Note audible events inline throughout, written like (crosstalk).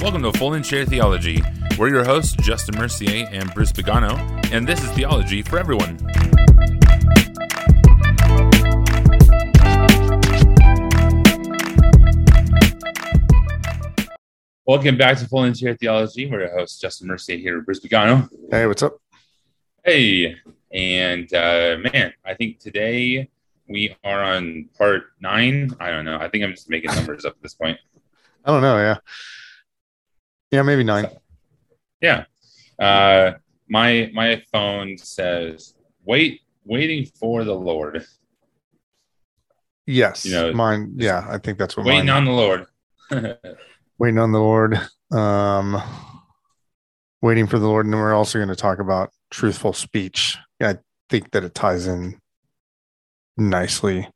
Welcome to Full and Share Theology. We're your hosts, Justin Mercier and Bruce Pagano, and this is Theology for Everyone. Welcome back to Full and Share Theology. We're your hosts, Justin Mercier here with Bruce Pagano. Hey, what's up? Hey, and uh, man, I think today we are on part nine. I don't know. I think I'm just making numbers up at this point. I don't know. Yeah. Yeah, maybe nine. Yeah. Uh, my my phone says wait, waiting for the Lord. Yes. You know, mine. Yeah, I think that's what Waiting mine. on the Lord. (laughs) waiting on the Lord. Um, waiting for the Lord, and then we're also going to talk about truthful speech. Yeah, I think that it ties in nicely.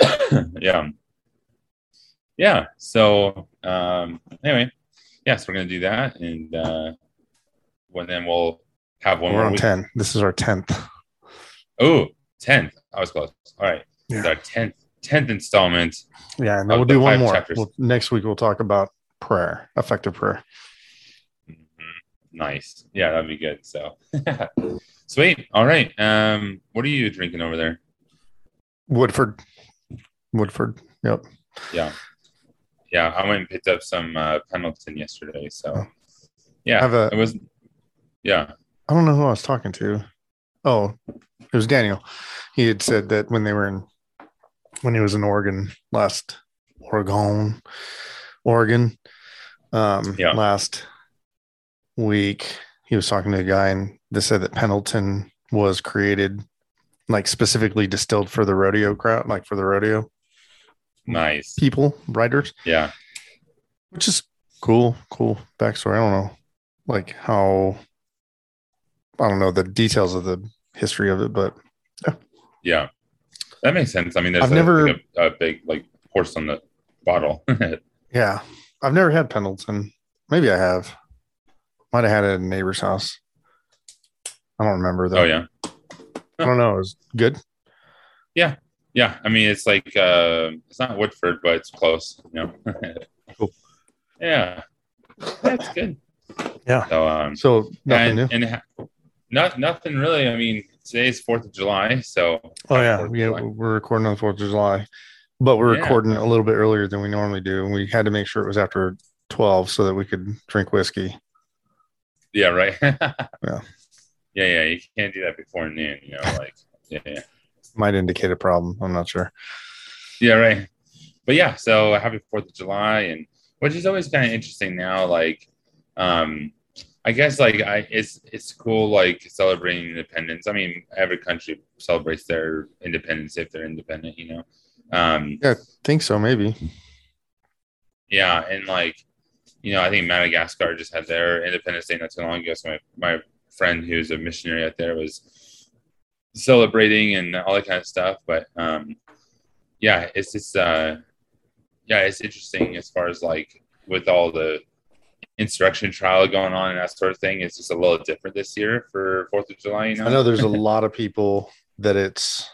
(coughs) yeah. Yeah. So um anyway, yes, we're gonna do that. And uh well then we'll have one We're more on week. ten. This is our tenth. Oh, 10th. I was close. All right. Yeah. It's our 10th 10th installment. Yeah, and we'll do one more. We'll, next week we'll talk about prayer, effective prayer. Mhm. Nice. Yeah, that'd be good. So (laughs) sweet. All right. Um, what are you drinking over there? Woodford. Woodford. Yep. Yeah. Yeah, I went and picked up some uh Pendleton yesterday. So Oh. yeah, Have a- it was yeah. I don't know who I was talking to. Oh, it was Daniel. He had said that when they were in, when he was in Oregon last, Oregon, Oregon, um, Yeah. last week, he was talking to a guy and they said that Pendleton was created, like specifically distilled for the rodeo crowd, like for the rodeo Nice. people, writers. Yeah. which is cool, cool backstory. I don't know, like how, I don't know the details of the history of it, but Yeah. That makes sense. I mean, there's I've a, never- like a, a big like horse on the bottle. (laughs) Yeah, I've never had Pendleton. Maybe I have. Might have had it at a neighbor's house. I don't remember though. oh yeah. I don't know. It was good. Yeah. I mean, it's like uh it's not Woodford, but it's close, you know. (laughs) Cool. Yeah. That's good. Yeah. So um So nothing and, new. and ha- not nothing really. I mean, today's Fourth of July, so Oh yeah, yeah. July. We're recording on Fourth of July, but we're Yeah. recording a little bit earlier than we normally do, and we had to make sure it was after twelve so that we could drink whiskey. Yeah, right. yeah. (laughs) Yeah. Yeah, yeah. You can't do that before noon, you know, like yeah, yeah. Might indicate a problem. I'm not sure. Yeah, right. But yeah, so happy Fourth of July, and which is always kind of interesting now. Like, um, I guess like I it's it's cool like celebrating independence. I mean, every country celebrates their independence if they're independent, you know. Um, Yeah, Think so? Maybe. yeah, and like you know, I think Madagascar just had their Independence Day not too long ago. So my my friend who's a missionary out there was celebrating and all that kind of stuff. But um, yeah, it's just uh, yeah, it's interesting as far as like with all the insurrection trial going on and that sort of thing. It's just a little different this year for Fourth of July. You know, I know there's a (laughs) lot of people that it's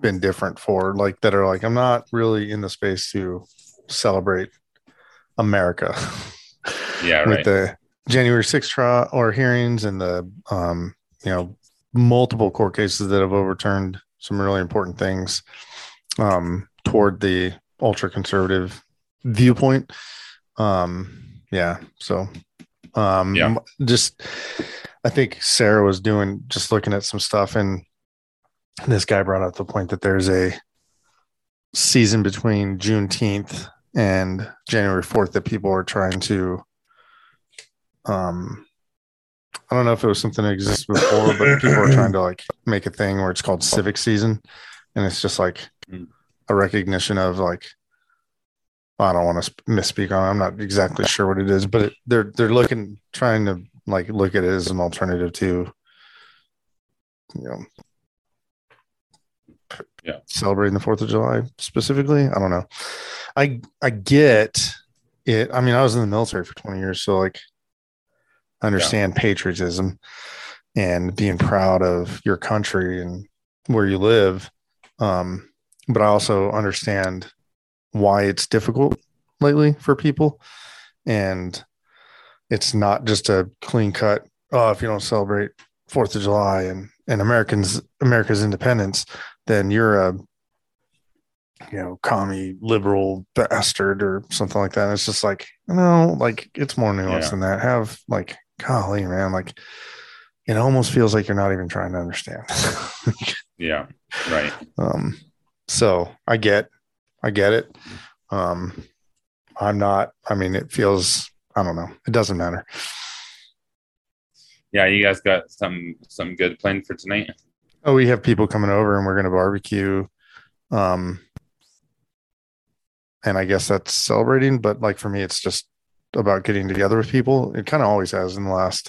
been different for, like that are like, I'm not really in the space to celebrate America yeah, (laughs) with right. the January 6th trial or hearings and the, um, you know, multiple court cases that have overturned some really important things um, toward the ultra conservative viewpoint. Um, yeah. So, um, Yeah. just, I think Sarah was doing just looking at some stuff, and this guy brought up the point that there's a season between Juneteenth and January 4th that people are trying to. Um, I don't know if it was something that existed before, but people are trying to like make a thing where it's called civic season, and it's just like Mm. a recognition of like. I don't want to misspeak on. it. I'm not exactly sure what it is, but it, they're they're looking trying to like look at it as an alternative to, you know, Yeah. celebrating the Fourth of July specifically. I don't know. I I get it. I mean, I was in the military for 20 years, so like, Understand patriotism and being proud of your country and where you live. Um, but I also understand why it's difficult lately for people. And it's not just a clean cut, oh, if you don't celebrate Fourth of July and, and Americans America's independence, then you're a you know, commie liberal bastard or something like that. And it's just like, no, like it's more nuanced yeah. than that. Have like, golly, man, like it almost feels like you're not even trying to understand. (laughs) yeah. Right. Um, so I get, I get it. Um, I'm not, I mean, it feels, I don't know. It doesn't matter. Yeah. You guys got some, some good planned for tonight. Oh, we have people coming over and we're going to barbecue. Um, and I guess that's celebrating, but like for me, it's just about getting together with people. It kind of always has in the last,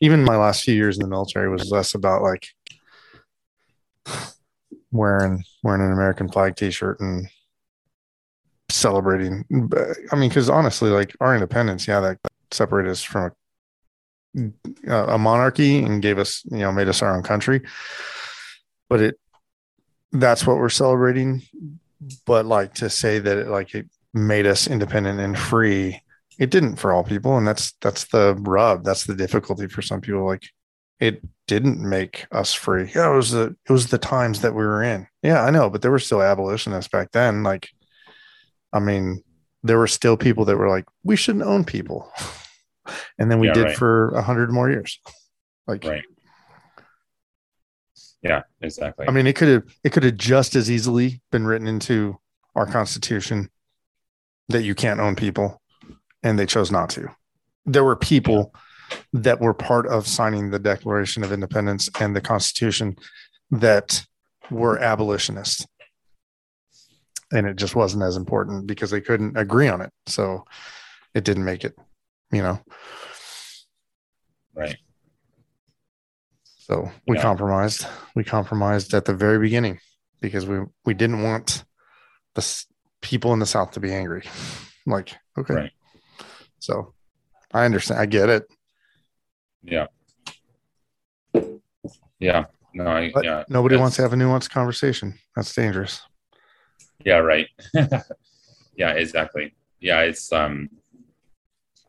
even my last few years in the military was less about like wearing wearing an American flag T-shirt and celebrating. I mean, because honestly, like our independence, yeah, that separated us from a, a monarchy and gave us, you know, made us our own country. But it that's what we're celebrating. But like to say that it like it made us independent and free, it didn't for all people, and that's that's the rub. That's the difficulty for some people. Like it didn't make us free. Yeah, it was the it was the times that we were in. Yeah, I know, but there were still abolitionists back then. Like, I mean, there were still people that were like, we shouldn't own people, (laughs) and then we yeah, did right. for a hundred more years. (laughs) Like, right. Yeah, exactly. I mean, it could have it could have just as easily been written into our constitution that you can't own people, and they chose not to. There were people. That were part of signing the Declaration of Independence and the Constitution that were abolitionists. And it just wasn't as important because they couldn't agree on it. So it didn't make it, you know. Right. So we yeah. compromised. We compromised at the very beginning because we we didn't want the people in the South to be angry. (laughs) Like, okay. Right. So I understand. I get it. Yeah. Yeah. No, I, but yeah. Nobody wants to have a nuanced conversation. That's dangerous. Yeah, right. (laughs) yeah, exactly. Yeah, it's um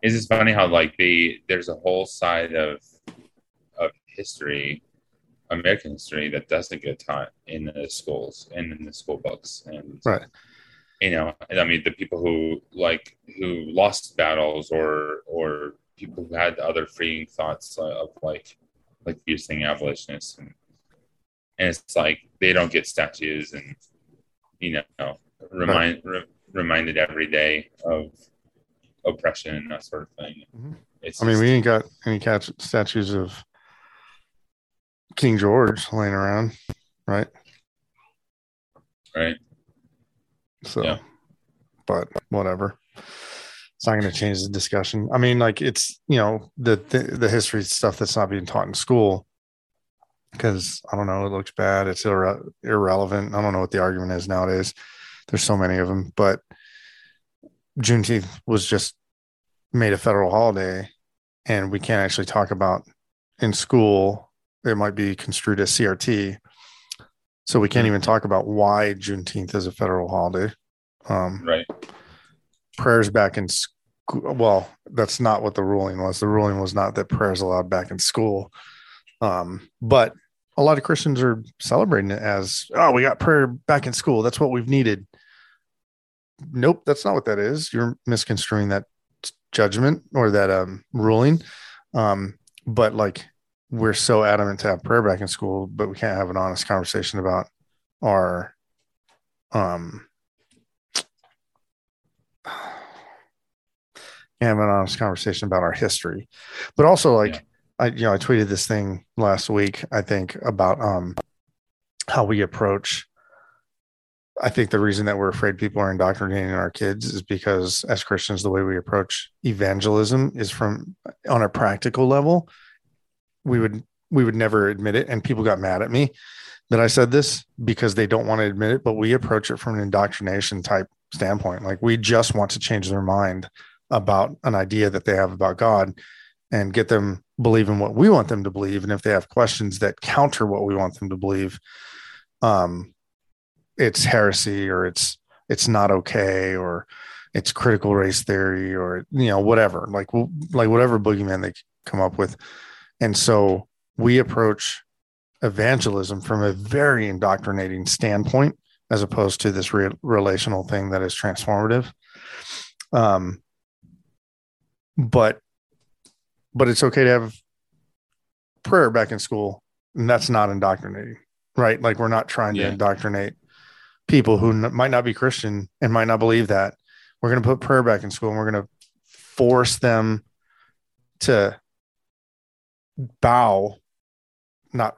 it's just funny how like they there's a whole side of of history, American history that doesn't get taught in the schools and in the school books. And right. You know, I mean the people who like who lost battles or or people who had other freeing thoughts of like like you're saying abolitionists and and it's like they don't get statues and you know remind re, reminded every day of oppression and that sort of thing. Mm-hmm. I mean, we ain't got any catch statues of King George laying around, right? Right. So, yeah. but whatever it's not going to change the discussion. I mean, like it's you know the, the the, history stuff that's not being taught in school because I don't know, it looks bad. It's irre- irrelevant. I don't know what the argument is nowadays. There's so many of them, but Juneteenth was just made a federal holiday, and we can't actually talk about in school. It might be construed as CRT, so we can't even talk about why Juneteenth is a federal holiday. Um, right prayers back in school. Well, that's not what the ruling was. The ruling was not that prayers allowed back in school. Um, but a lot of Christians are celebrating it as, oh, we got prayer back in school. That's what we've needed. Nope, that's not what that is. You're misconstruing that judgment or that um, ruling. Um, but like, we're so adamant to have prayer back in school, but we can't have an honest conversation about our um (sighs) have an honest conversation about our history. But also like yeah. I you know, I tweeted this thing last week, I think, about um how we approach I think the reason that we're afraid people are indoctrinating our kids is because as Christians, the way we approach evangelism is from on a practical level. We would we would never admit it, and people got mad at me that I said this because they don't want to admit it. But we approach it from an indoctrination type standpoint. Like we just want to change their mind about an idea that they have about God and get them believe in what we want them to believe. And if they have questions that counter what we want them to believe, um, it's heresy or it's it's not okay or it's critical race theory or you know whatever like like whatever boogeyman they come up with and so we approach evangelism from a very indoctrinating standpoint as opposed to this re- relational thing that is transformative. Um but but it's okay to have prayer back in school and that's not indoctrinating right? Like we're not trying to indoctrinate people who n- might not be christian and might not believe that. We're going to put prayer back in school and we're going to force them to bow not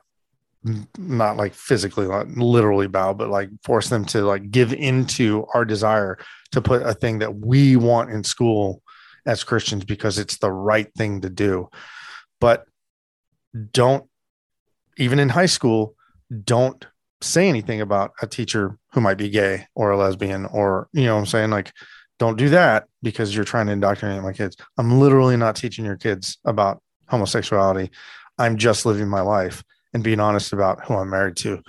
not like physically not literally bow but like force them to like give into our desire to put a thing that we want in school as christians because it's the right thing to do. But don't even in high school don't say anything about a teacher who might be gay or a lesbian or you know i'm saying? Like don't do that because you're trying to indoctrinate my kids. I'm literally not teaching your kids about homosexuality i'm just living my life and being honest about who i'm married to.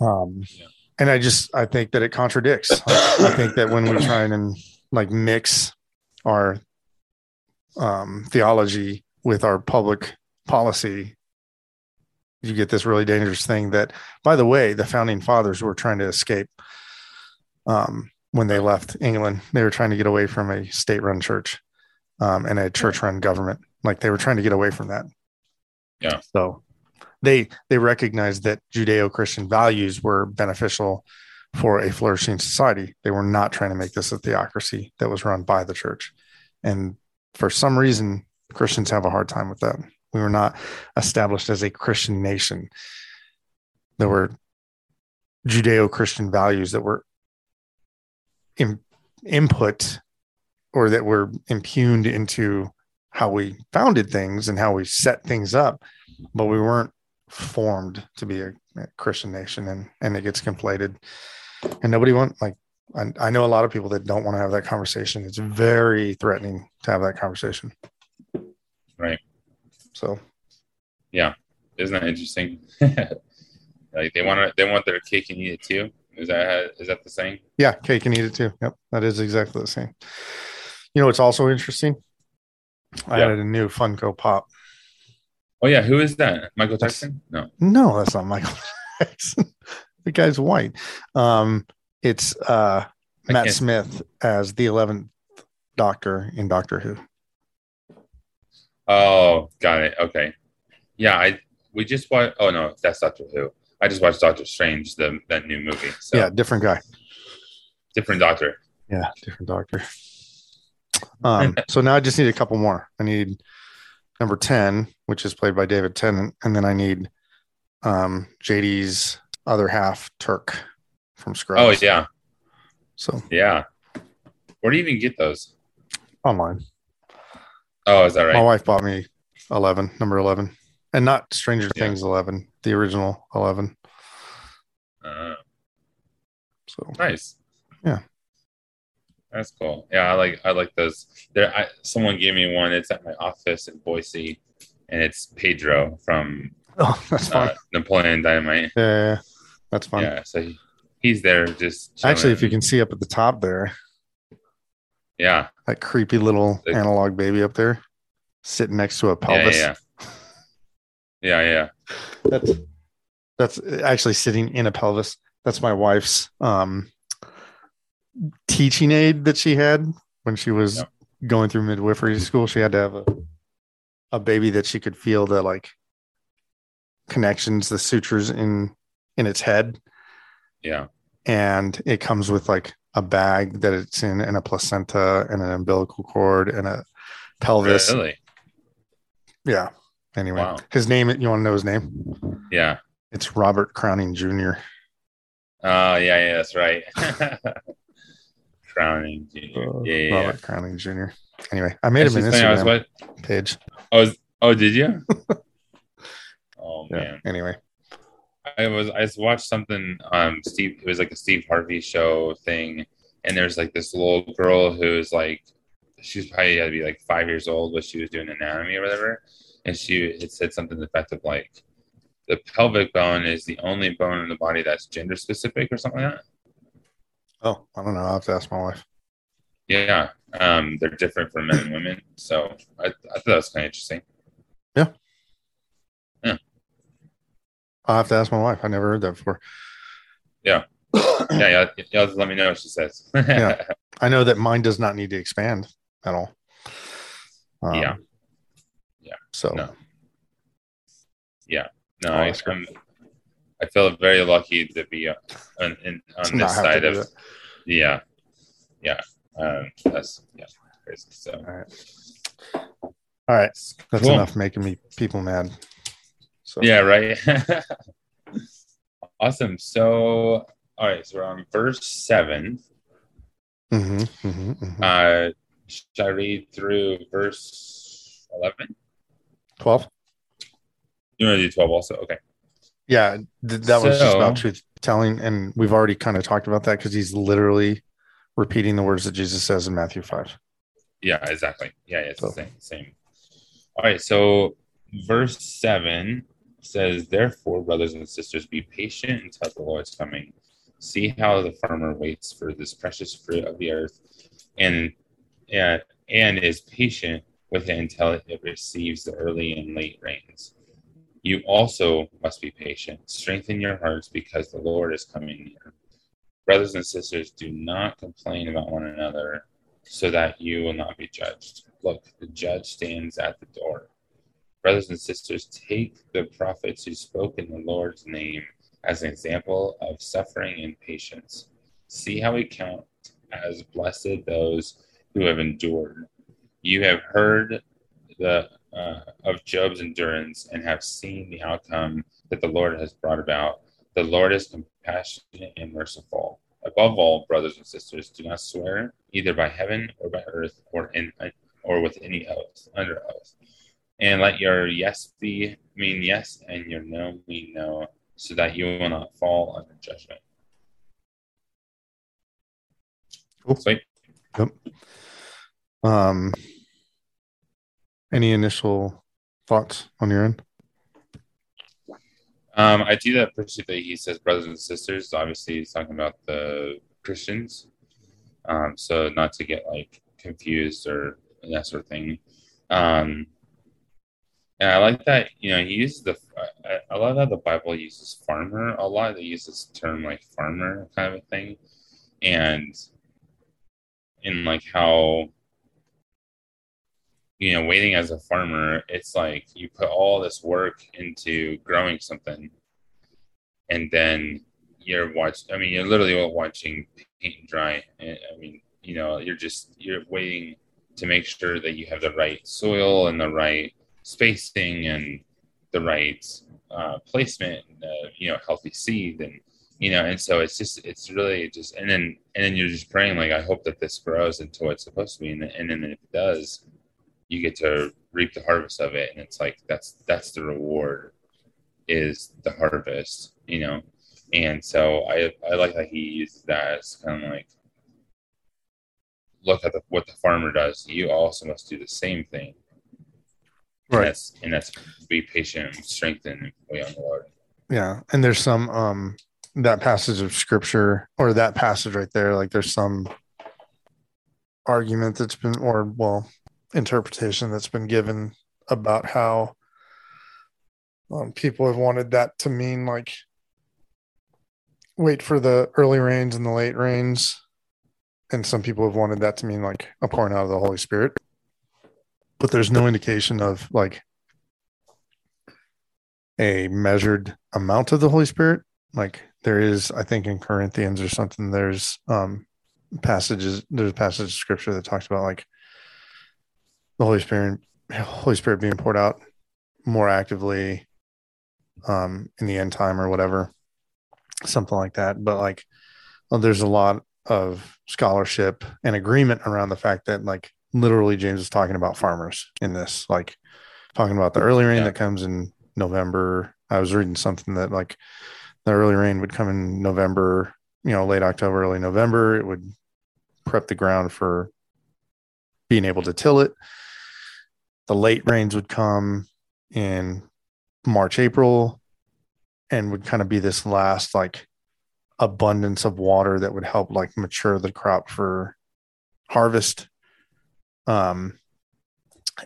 Um Yeah. and i just i think that it contradicts. I think that when we try and like mix our um theology with our public policy you get this really dangerous thing that by the way the founding fathers were trying to escape um, when they left england. They were trying to get away from a state-run church um, and a church-run government. Like they were trying to get away from that. Yeah. so they they recognized that judeo-christian values were beneficial for a flourishing society. They were not trying to make this a theocracy that was run by the church. And for some reason christians have a hard time with that. We were not established as a Christian nation. There were Judeo Christian values that were in, input or that were impugned into how we founded things and how we set things up, but we weren't formed to be a, a Christian nation. And, and it gets conflated. And nobody want like, I, I know a lot of people that don't want to have that conversation. It's very threatening to have that conversation. Right. So Yeah, Isn't that interesting? (laughs) like they want to, they want their cake and eat it too. Is that is that the saying? Yeah, cake and eat it too. Yep, that is exactly the same. You know, what's also interesting. I Yeah. added a new Funko Pop. Oh yeah, who is that? Michael Jackson? No. No, that's not Michael (laughs) Jackson. the guy's white. Um, it's uh, Matt Smith as the eleventh Doctor in Doctor Who. Oh, got it. Okay. Yeah, I we just watched. Oh no, that's Doctor Who. I just watched Doctor Strange, the that new movie. So Yeah, different guy. different Doctor. Yeah, different Doctor. Um, (laughs) so now I just need a couple more. I need number ten, which is played by David Tennant, and then I need um, JD's other half, Turk from Scrubs. Oh yeah, So yeah. Where do you even get those? online. Oh, is that right? My wife bought me 11, number 11, and not Stranger Yeah. Things 11, the original 11. Uh, So nice. Yeah. That's cool. Yeah, I like I like those. There, I, someone gave me one. It's at my office in Boise, and it's Pedro from (laughs) oh, that's fun. uh, Napoleon Dynamite. yeah, yeah, yeah. that's fun. Yeah, so he, he's there just Actually, if you can see up at the top there, yeah, that creepy little Like- analog baby up there, sitting next to a yeah, pelvis. yeah, yeah, yeah. That's that's actually sitting in a pelvis. That's my wife's um, teaching aid that she had when she was Yep. going through midwifery school. She had to have a a baby that she could feel the like connections, the sutures in in its head, yeah. and it comes with like a bag that it's in, and a placenta, and an umbilical cord, and a pelvis. Really? Yeah. Anyway, Wow. his name. You want to know his name? Yeah. It's Robert Crowning Jr. Oh, yeah, yeah. That's right. (laughs) Crowning. Jr. Uh, Yeah, yeah. Robert Crowning Jr. Anyway, I made That's him an was Instagram what? page. Oh, is- oh, did you? (laughs) oh Yeah. man, Anyway, I was I watched something. Um, Steve. It was like a Steve Harvey show thing, and there's like this little girl who's like, she's probably had to be like five years old, but she was doing anatomy or whatever, and she it said something to the effect of like, the pelvic bone is the only bone in the body that's gender specific or something like that. Oh, I don't know. I'll have to ask my wife. Yeah, um, they're different for men and women. So I, I thought that was kind of interesting. Yeah. Yeah. I'll have to ask my wife. I never heard that before. Yeah. (coughs) Yeah, yeah. Y'all just let me know what she says. (laughs) Yeah. I know that mine does not need to expand at all. Um, Yeah. Yeah. So No. No, I'll I. I'm, I feel very lucky to be on, on, on this side of, yeah, yeah. Um, that's yeah, crazy. So all right. All right. That's Cool. enough making me people mad. So yeah, right. (laughs) awesome. So, all right, so we're on verse seven. hmm hmm hmm Uh, should I read through verse eleven? 12. You want to do twelve also? Okay. Yeah. th- that was just about truth telling. And we've already kind of talked about that because he's literally repeating the words that Jesus says in Matthew 5. Yeah, exactly. Yeah, yeah, it's So- the same. Same. All right. So, verse seven says, "Therefore, brothers and sisters, be patient until the Lord's coming. See how the farmer waits for this precious fruit of the earth, and and and is patient with it until it receives the early and late rains. You also must be patient. Strengthen your hearts, because the Lord is coming near. Brothers and sisters, do not complain about one another." so that you will not be judged. Look, the judge stands at the door. Brothers and sisters, take the prophets who spoke in the Lord's name as an example of suffering and patience. See how we count as blessed those who have endured. You have heard the uh, of Job's endurance and have seen the outcome that the Lord has brought about. The Lord is compassionate and merciful. Above all, brothers and sisters, do not swear either by heaven or by earth or in or with any oath under oath. And let your yes be mean yes, and your no mean no, so that you will not fall under judgment. Cool. Sweet. Um, any initial thoughts on your end? Um, I do that appreciate that he says brothers and sisters. Obviously, he's talking about the Christians. Um, so not to get like confused or that sort of thing. Um, and I like that you know he uses the. I, I love how the Bible uses farmer a lot. They use this term like farmer kind of a thing, and in like how you know waiting as a farmer it's like you put all this work into growing something and then you're watching i mean you're literally watching paint dry. I mean you know you're just you're waiting to make sure that you have the right soil and the right spacing and the right uh, placement and, uh, you know healthy seed and you know and so it's just it's really just and then and then you're just praying like i hope that this grows into what it's supposed to be. And, and then if it does you get to reap the harvest of it. And it's like that's that's the reward is the harvest you know? And so i i like that he uses that as kind of like look at the, what the farmer does. You also must do the same thing. And Right. that's and that's be patient and strengthen and wait on the lord. Yeah. And there's some, um, that passage of scripture or that passage right there, like there's some argument that's been, or well, interpretation that's been given about how um, people have wanted that to mean like wait for the early rains and the late rains. And some people have wanted that to mean like a pouring out of the Holy Spirit. But there's no indication of like a measured amount of the Holy Spirit. Like there is, I think in Corinthians or something, there's um passages, there's a passage of scripture that talks about like the Holy Spirit, Holy Spirit being poured out more actively um in the end time or whatever, something like that. But like well, there's a lot of scholarship and agreement around the fact that like literally James is talking about farmers in this, like talking about the early rain Yeah. that comes in November. I was reading something that like the early rain would come in November, you know, late October, early November. It would prep the ground for being able to till it. The late rains would come in March, April, and would kind of be this last like abundance of water that would help like mature the crop for harvest. Um,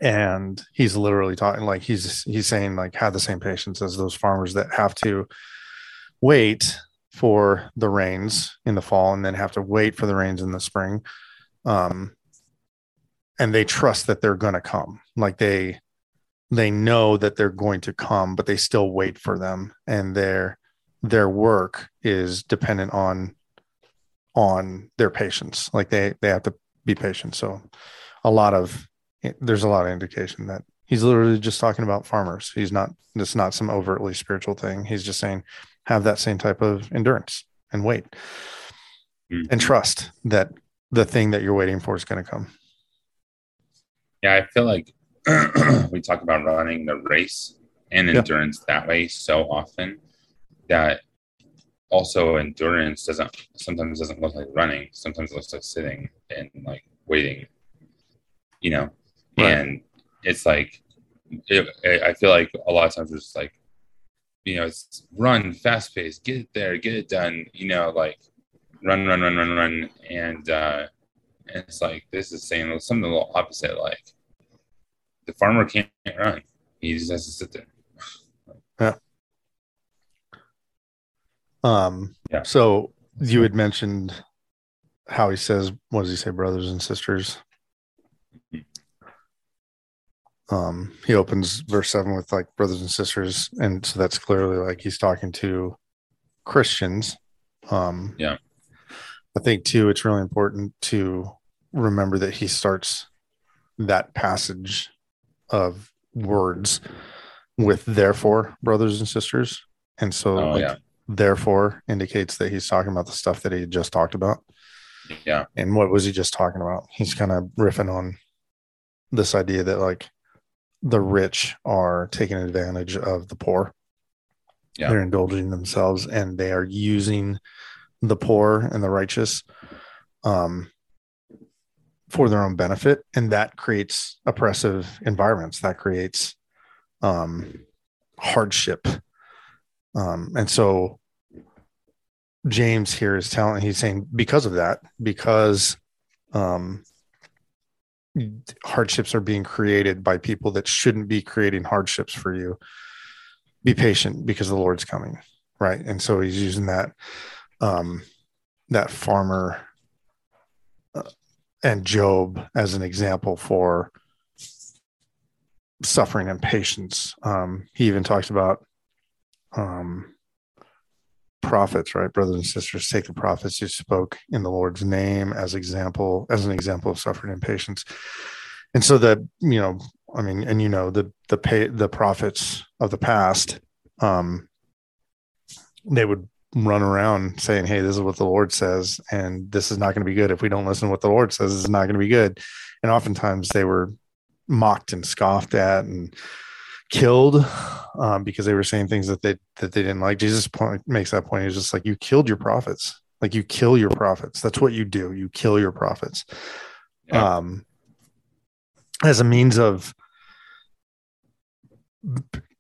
and he's literally talking like he's he's saying like have the same patience as those farmers that have to wait for the rains in the fall and then have to wait for the rains in the spring um and they trust that they're going to come. Like they they know that they're going to come but they still wait for them. And their their work is dependent on on their patience. Like they they have to be patient. So a lot of there's a lot of indication that he's literally just talking about farmers. He's not it's not some overtly spiritual thing. He's just saying have that same type of endurance and wait mm-hmm. and trust that the thing that you're waiting for is going to come yeah i feel like (clears throat) we talk about running the race and endurance yeah. that way so often that also endurance doesn't sometimes doesn't look like running sometimes it looks like sitting and like waiting you know right. and it's like it, i feel like a lot of times it's like you know it's run fast pace get it there get it done you know like run run run run run and uh and it's like this is saying something a little opposite like the farmer can't run he just has to sit there yeah um, yeah. So you had mentioned how he says, what does he say, brothers and sisters? Um, he opens verse seven with like brothers and sisters, and so that's clearly like he's talking to Christians. Um, yeah. I think too, it's really important to remember that he starts that passage of words with therefore brothers and sisters. And so oh, like, yeah therefore indicates that he's talking about the stuff that he just talked about. Yeah. And what was he just talking about? He's kind of riffing on this idea that like the rich are taking advantage of the poor. Yeah. They're indulging themselves and they are using the poor and the righteous um, for their own benefit. And that creates oppressive environments. That creates um, hardship. Um, and so James here is telling, he's saying because of that, because um, hardships are being created by people that shouldn't be creating hardships for you. Be patient because the Lord's coming, right? And so he's using that um, that farmer and Job as an example for suffering and patience. Um, he even talks about um, prophets, right? Brothers and sisters, take the prophets who spoke in the Lord's name as example, as an example of suffering and patience. And so that, you know, I mean, and you know, the the pay, the prophets of the past, um, they would run around saying, Hey, this is what the Lord says, and this is not going to be good. If we don't listen to what the Lord says, it's not going to be good. And oftentimes they were mocked and scoffed at and killed um, because they were saying things that they that they didn't like. Jesus point, makes that point. He's just like, you killed your prophets. Like you kill your prophets. That's what you do. You kill your prophets. Yeah. Um, as a means of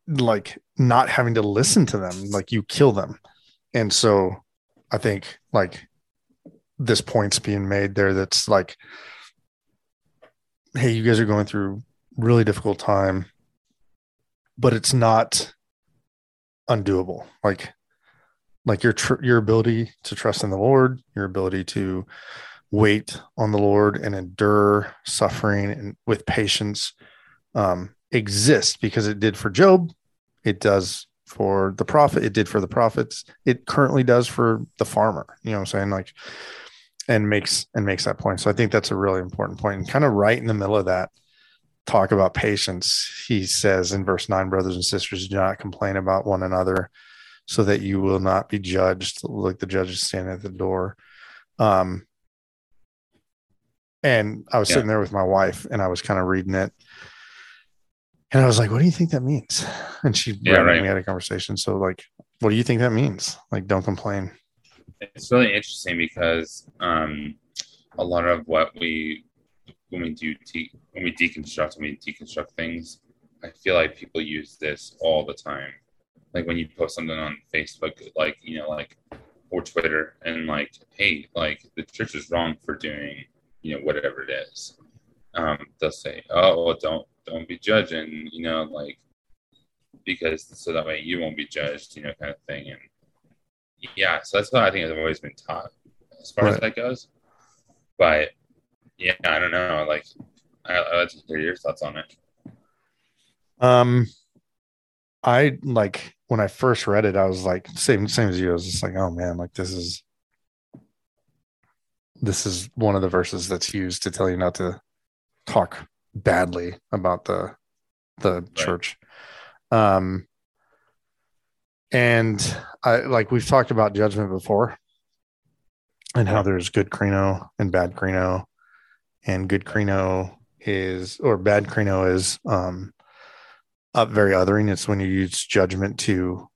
like not having to listen to them. Like you kill them. And so I think like this point's being made there that's like, hey, you guys are going through really difficult time but it's not undoable. Like, like your tr- your ability to trust in the Lord, your ability to wait on the Lord and endure suffering and with patience um, exists because it did for Job. It does for the prophet. It did for the prophets. It currently does for the farmer. You know what I'm saying? Like, and makes and makes that point. So I think that's a really important point. And kind of right in the middle of that talk about patience, he says in verse 9, brothers and sisters, do not complain about one another so that you will not be judged like the judges standing at the door. Um, and I was yeah. sitting there with my wife and I was kind of reading it. And I was like, what do you think that means? (laughs) And she yeah, right. we had a conversation. So, like, what do you think that means? Like, don't complain. It's really interesting because um, a lot of what we when we do when we deconstruct when we deconstruct things, I feel like people use this all the time. Like when you post something on Facebook, like you know, like or Twitter and like, hey, like the church is wrong for doing, you know, whatever it is. Um, they'll say, oh, well, don't don't be judging, you know, like because so that way you won't be judged, you know, kind of thing. And yeah, so that's what I think has always been taught as far right. as that goes. But yeah, I don't know. Like, I, I'd like to hear your thoughts on it. Um, I like when I first read it, I was like, same same as you. I was just like, oh man, like this is this is one of the verses that's used to tell you not to talk badly about the the right. church. Um and I like we've talked about judgment before and how there's good krino and bad krino and good krino is or bad krino is um up very othering it's when you use judgment to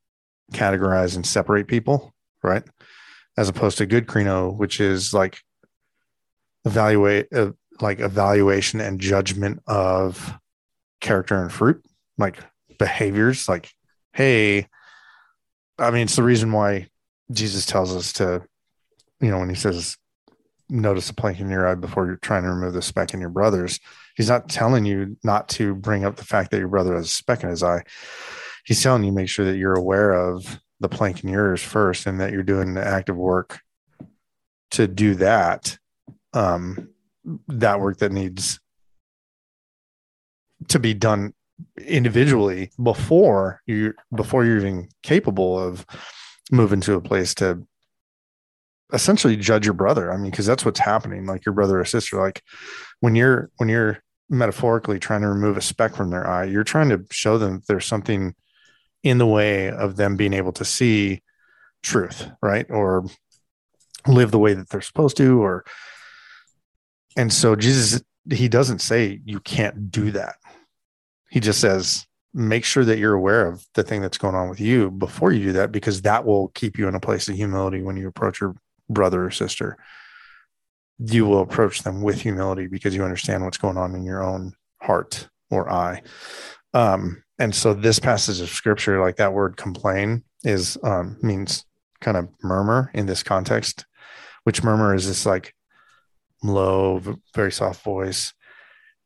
categorize and separate people right as opposed to good krino which is like evaluate uh, like evaluation and judgment of character and fruit like behaviors like hey i mean it's the reason why jesus tells us to you know when he says notice a plank in your eye before you're trying to remove the speck in your brother's he's not telling you not to bring up the fact that your brother has a speck in his eye. He's telling you make sure that you're aware of the plank in yours first and that you're doing the active work to do that um that work that needs to be done individually before you before you're even capable of moving to a place to essentially judge your brother. I mean because that's what's happening like your brother or sister like when you're when you're metaphorically trying to remove a speck from their eye you're trying to show them there's something in the way of them being able to see truth right? Or live the way that they're supposed to or and so jesus he doesn't say you can't do that. He just says make sure that you're aware of the thing that's going on with you before you do that because that will keep you in a place of humility when you approach your brother or sister. You will approach them with humility because you understand what's going on in your own heart or eye. Um, and so this passage of scripture like that word complain is um, means kind of murmur in this context which murmur is this like low very soft voice.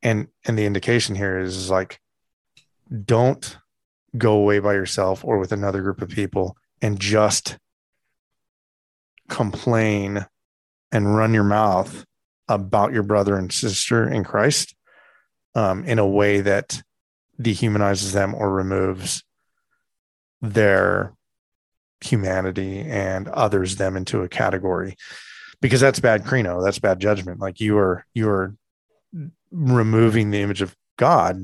And and the indication here is, is like don't go away by yourself or with another group of people and just complain and run your mouth about your brother and sister in Christ um, in a way that dehumanizes them or removes their humanity and others them into a category because that's bad krino that's bad judgment. Like you are you are removing the image of god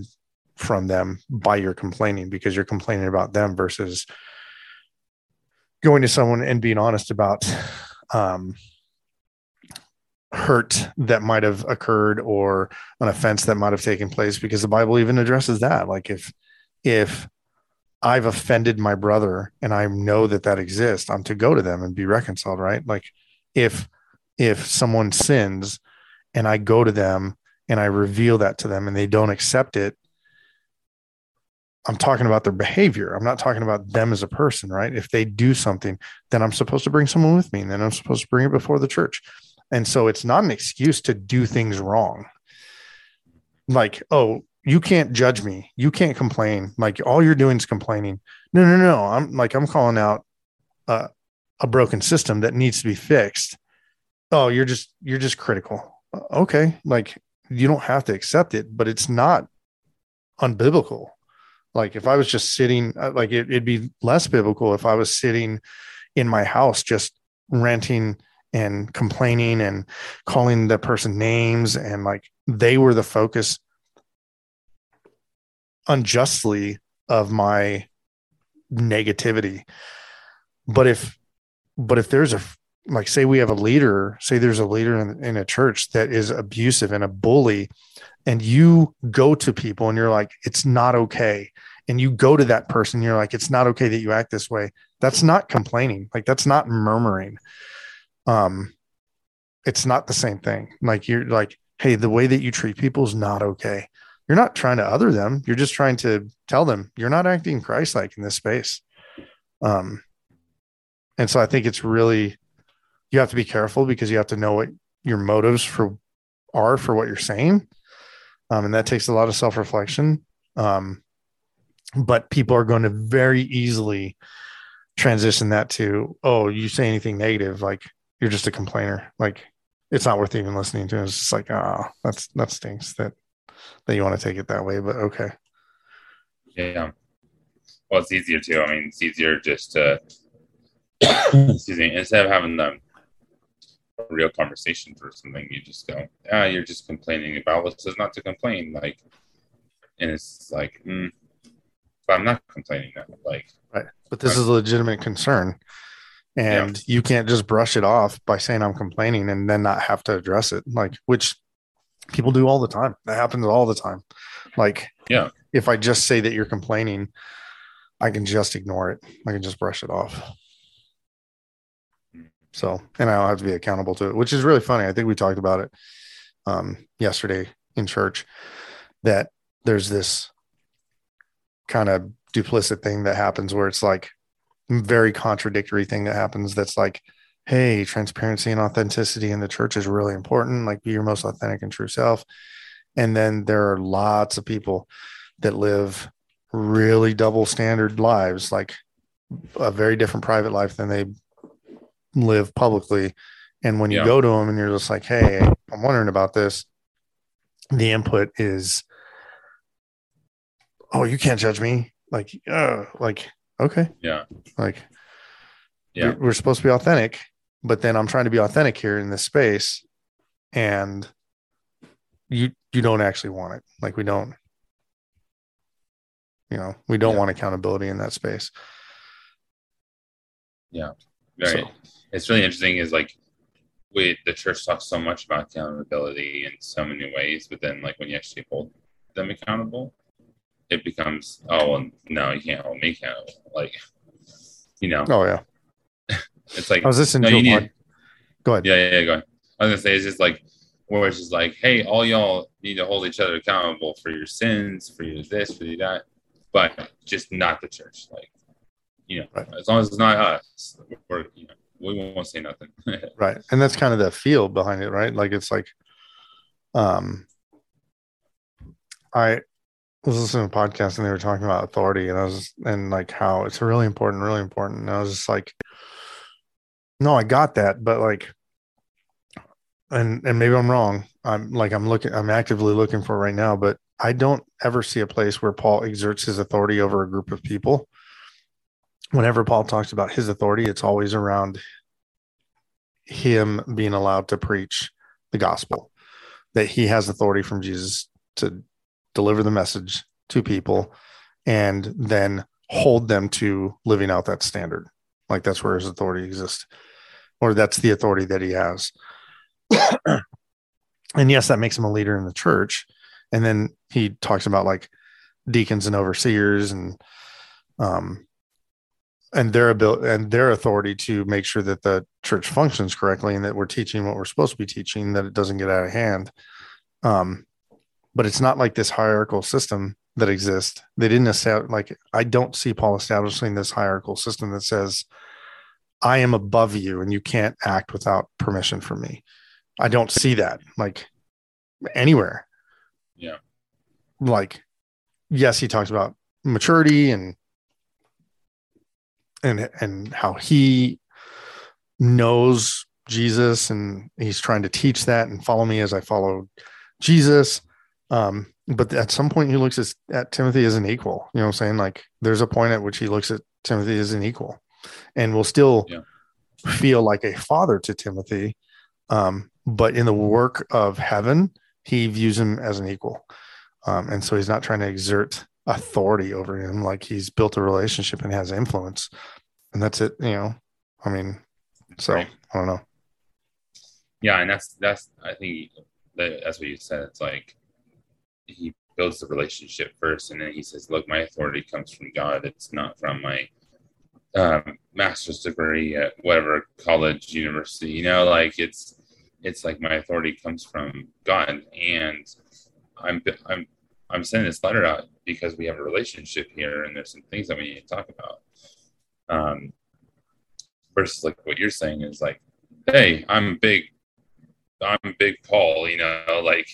from them by your complaining because you're complaining about them versus going to someone and being honest about um, hurt that might have occurred or an offense that might have taken place because the bible even addresses that. Like if if i've offended my brother and i know that that exists i'm to go to them and be reconciled right? Like if if someone sins and i go to them and i reveal that to them and they don't accept it I'm talking about their behavior. I'm not talking about them as a person, right? If they do something, then I'm supposed to bring someone with me and then I'm supposed to bring it before the church. And so it's not an excuse to do things wrong. Like, oh, you can't judge me. You can't complain. Like all you're doing is complaining. No, no, no. I'm like, I'm calling out uh, a broken system that needs to be fixed. Oh, you're just, you're just critical. Okay. Like you don't have to accept it, but it's not unbiblical like if I was just sitting, uh, like it, it'd be less biblical if I was sitting in my house just ranting and complaining and calling the person names and like they were the focus unjustly of my negativity. But if, but if there's a, like say we have a leader, say there's a leader in, in a church that is abusive and a bully, and you go to people and you're like, it's not okay. And you go to that person, you're like, it's not okay that you act this way. That's not complaining. Like that's not murmuring. Um, it's not the same thing. Like you're like, hey, the way that you treat people is not okay. You're not trying to other them. You're just trying to tell them you're not acting Christ-like in this space. Um, and so I think it's really you have to be careful because you have to know what your motives for are for what you're saying, um, and that takes a lot of self reflection. Um, but people are going to very easily transition that to, oh, you say anything negative, like you're just a complainer, like it's not worth even listening to. It's just like, oh, that's that stinks that that you want to take it that way, but okay. Yeah. Well, it's easier too. I mean, it's easier just to (coughs) excuse me, instead of having them real conversation for something, you just go, ah, you're just complaining about what says not to complain. Like, and it's like, mm, but I'm not complaining now. Like, right. But this is a legitimate concern. And yeah. you can't just brush it off by saying I'm complaining and then not have to address it. Like, which people do all the time. That happens all the time. Like, yeah, if I just say that you're complaining, I can just ignore it. I can just brush it off. So, and I don't have to be accountable to it, which is really funny. I think we talked about it um, yesterday in church that there's this kind of duplicit thing that happens where it's like very contradictory thing that happens that's like, hey, transparency and authenticity in the church is really important. Like, be your most authentic and true self. And then there are lots of people that live really double standard lives, like a very different private life than they live publicly. And when you yeah. go to them and you're just like, hey, I'm wondering about this, the input is, oh, you can't judge me. Like, uh, like, okay. Yeah. Like, yeah, we're supposed to be authentic, but then I'm trying to be authentic here in this space. And you, you don't actually want it. Like, we don't, you know, we don't yeah. want accountability in that space. Yeah. Right. So, it's really interesting is like we the church talks so much about accountability in so many ways, but then like when you actually hold them accountable, it becomes oh well, no, you can't hold me accountable. Like you know. Oh yeah. (laughs) it's like I was listening no, to you need, Go ahead. Yeah, yeah, yeah, go ahead. I was gonna say it's just like where it's just like, hey, all y'all need to hold each other accountable for your sins, for your this, for your that, but just not the church. Like, you know, right. as long as it's not us, we're you know we won't say nothing. (laughs) right. And that's kind of the feel behind it, right? Like it's like um I was listening to a podcast and they were talking about authority and I was and like how it's really important, really important. And I was just like, no, I got that, but like and and maybe I'm wrong. I'm like I'm looking I'm actively looking for right now, but I don't ever see a place where Paul exerts his authority over a group of people whenever Paul talks about his authority, it's always around him being allowed to preach the gospel, that he has authority from Jesus to deliver the message to people and then hold them to living out that standard. Like that's where his authority exists, or that's the authority that he has. (clears throat) and yes, that makes him a leader in the church. And then he talks about like deacons and overseers and um and their ability and their authority to make sure that the church functions correctly and that we're teaching what we're supposed to be teaching that it doesn't get out of hand. Um, but it's not like this hierarchical system that exists. They didn't establish like i don't see paul establishing this hierarchical system that says i am above you and you can't act without permission from me. I don't see that like anywhere. Yeah. Like yes he talks about maturity and and and how he knows Jesus and he's trying to teach that and follow me as I follow Jesus. Um, but at some point he looks at, at Timothy as an equal. You know what I'm saying? Like there's a point at which he looks at Timothy as an equal and will still yeah. feel like a father to Timothy. Um, but in the work of heaven, he views him as an equal. Um, and so he's not trying to exert authority over him like he's built a relationship and has influence. And that's it you know? I mean so right. i don't know. Yeah and that's that's i think that, that's what you said. It's like he builds the relationship first and then he says look my authority comes from god. It's not from my um, master's degree at whatever college university. You know like it's it's like my authority comes from god. And i'm i'm i'm sending this letter out because we have a relationship here and there's some things that we need to talk about. Um, versus like what you're saying is like, hey, I'm big, I'm big Paul, you know, like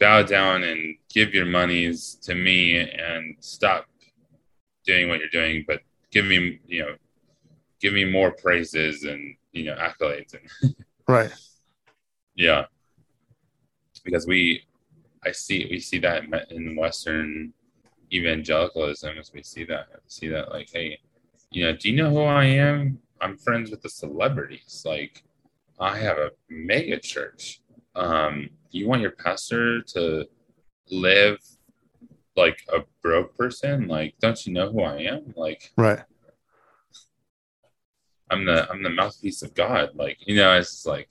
bow down and give your monies to me and stop doing what you're doing, but give me, you know, give me more praises and you know accolades. And (laughs) right. Yeah, because we, I see we see that in Western evangelicalism as we see that we see that like, hey, you know, do you know who I am? I'm friends with the celebrities. Like, I have a mega church. Um, you want your pastor to live like a broke person? Like, don't you know who I am? Like, right. I'm the I'm the mouthpiece of God. Like, you know, it's like,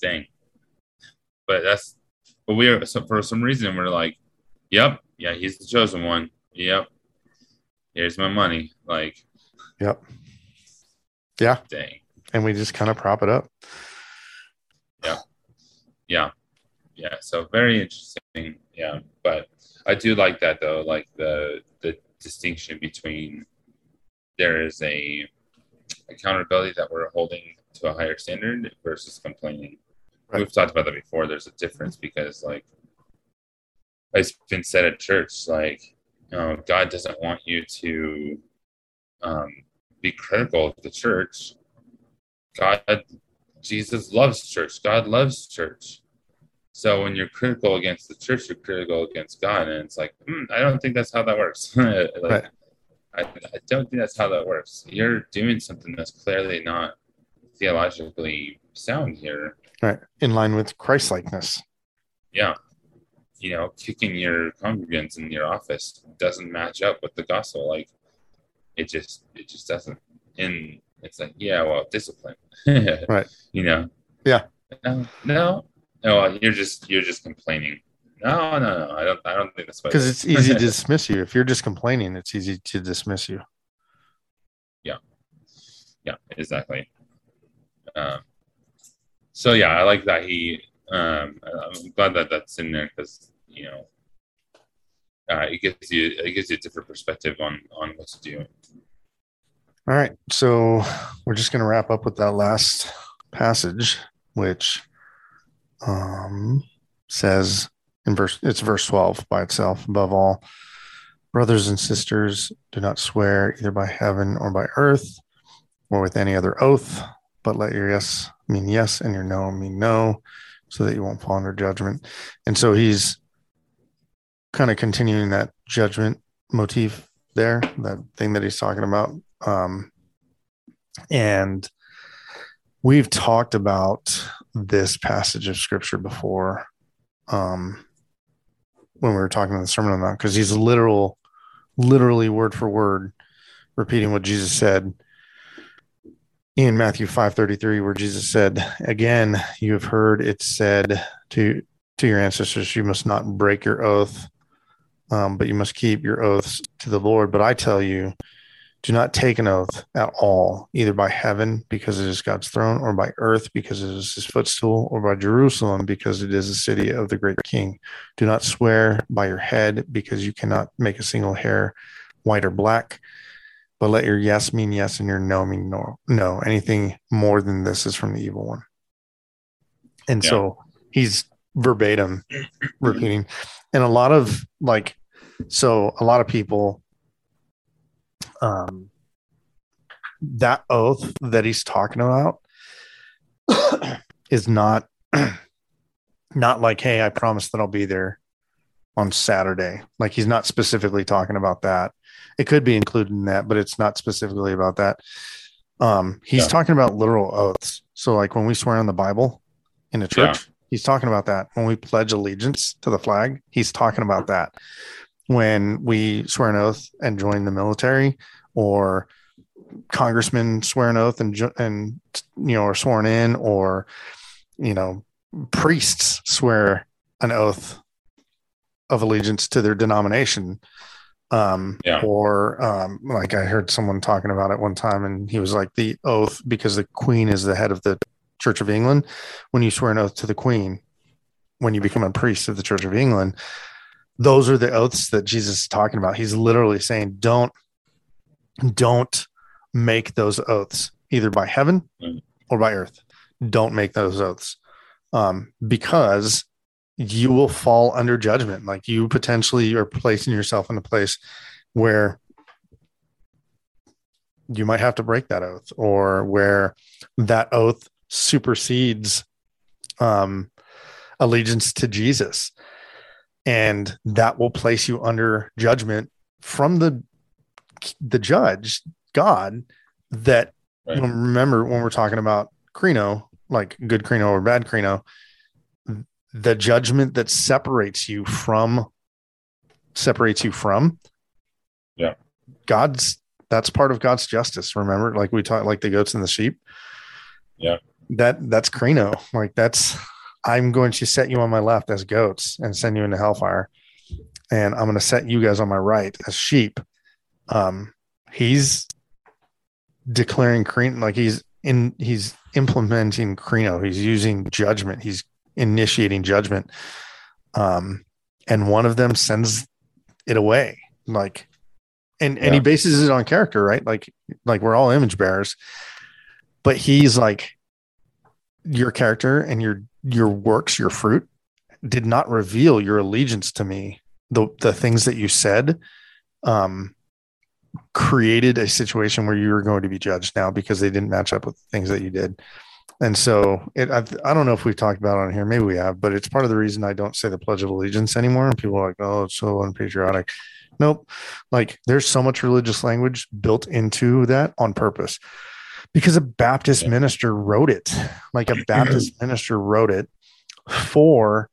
dang. But that's but we are so for some reason we're like, yep, yeah, he's the chosen one. Yep. Here's my money. Like, yep. Yeah. Dang. And we just kind of prop it up. Yeah. Yeah. Yeah. So very interesting. Yeah. But I do like that though, like the the distinction between there is a accountability that we're holding to a higher standard versus complaining. Right. We've talked about that before. There's a difference because like it's been said at church, like you know, God doesn't want you to um, be critical of the church. God, Jesus loves church. God loves church. So when you're critical against the church, you're critical against God, and it's like, hmm, I don't think that's how that works. (laughs) like, right. I, I don't think that's how that works. You're doing something that's clearly not theologically sound here. Right, in line with Christ likeness. Yeah, you know, kicking your congregants in your office doesn't match up with the gospel. Like, it just it just doesn't. And it's like yeah well discipline. (laughs) Right. You know? Yeah. No no. No you're just you're just complaining. No no no. I don't i don't think that's because it's easy to (laughs) dismiss you. If you're just complaining it's easy to dismiss you. Yeah. Yeah exactly. Um so yeah i like that he um i'm glad that that's in there because you know uh, it gives you it gives you a different perspective on on what to do. All right, so we're just going to wrap up with that last passage, which um, says in verse it's verse twelve by itself. Above all, brothers and sisters, do not swear either by heaven or by earth or with any other oath, but let your yes mean yes and your no mean no, so that you won't fall under judgment. And so he's kind of continuing that judgment motif there, that thing that he's talking about. Um, and we've talked about this passage of scripture before um, when we were talking in the Sermon on the Mount, because he's literal, literally word for word repeating what Jesus said in Matthew 5:33 where Jesus said again you have heard it said to to your ancestors you must not break your oath um, but you must keep your oaths to the Lord. But I tell you, do not take an oath at all, either by heaven, because it is God's throne, or by earth, because it is his footstool, or by Jerusalem, because it is the city of the great king. Do not swear by your head, because you cannot make a single hair white or black. But let your yes mean yes and your no mean no. No, anything more than this is from the evil one. And yeah. so he's verbatim (clears throat) repeating and a lot of like so a lot of people um that oath that he's talking about is not (clears throat) not like hey i promise that i'll be there on saturday like he's not specifically talking about that it could be included in that but it's not specifically about that um he's yeah. talking about literal oaths so like when we swear on the bible in a church He's talking about that. When we pledge allegiance to the flag, he's talking about that. When we swear an oath and join the military, or congressmen swear an oath and and you know are sworn in, or you know priests swear an oath of allegiance to their denomination um yeah. or um like i heard someone talking about it one time and he was like the oath because the queen is the head of the Church of England, when you swear an oath to the Queen, when you become a priest of the Church of England, those are the oaths that Jesus is talking about. He's literally saying, don't, don't make those oaths either by heaven Mm. or by earth. Don't make those oaths um, because you will fall under judgment. Like you potentially are placing yourself in a place where you might have to break that oath or where that oath supersedes um, allegiance to Jesus. And that will place you under judgment from the the judge, God, that Right. remember when we're talking about krino, like good krino or bad krino, the judgment that separates you from separates you from Yeah. God's that's part of God's justice. Remember, like we talk like the goats and the sheep. Yeah. That that's krino. Like that's I'm going to set you on my left as goats and send you into hellfire. And I'm going to set you guys on my right as sheep. Um, he's declaring krino like he's in he's implementing krino. He's using judgment. He's initiating judgment. Um, and one of them sends it away. Like and and he bases it on character, right? Like like we're all image bearers. But he's like your character and your your works, your fruit did not reveal your allegiance to me. The the things that you said um created a situation where you were going to be judged now because they didn't match up with the things that you did. And so it, I, I don't know if we've talked about it on here. Maybe we have, but it's part of the reason I don't say the Pledge of Allegiance anymore. And people are like, oh, it's so unpatriotic. Nope. Like there's so much religious language built into that on purpose because a Baptist minister wrote it. Like a (clears throat) Baptist minister wrote it for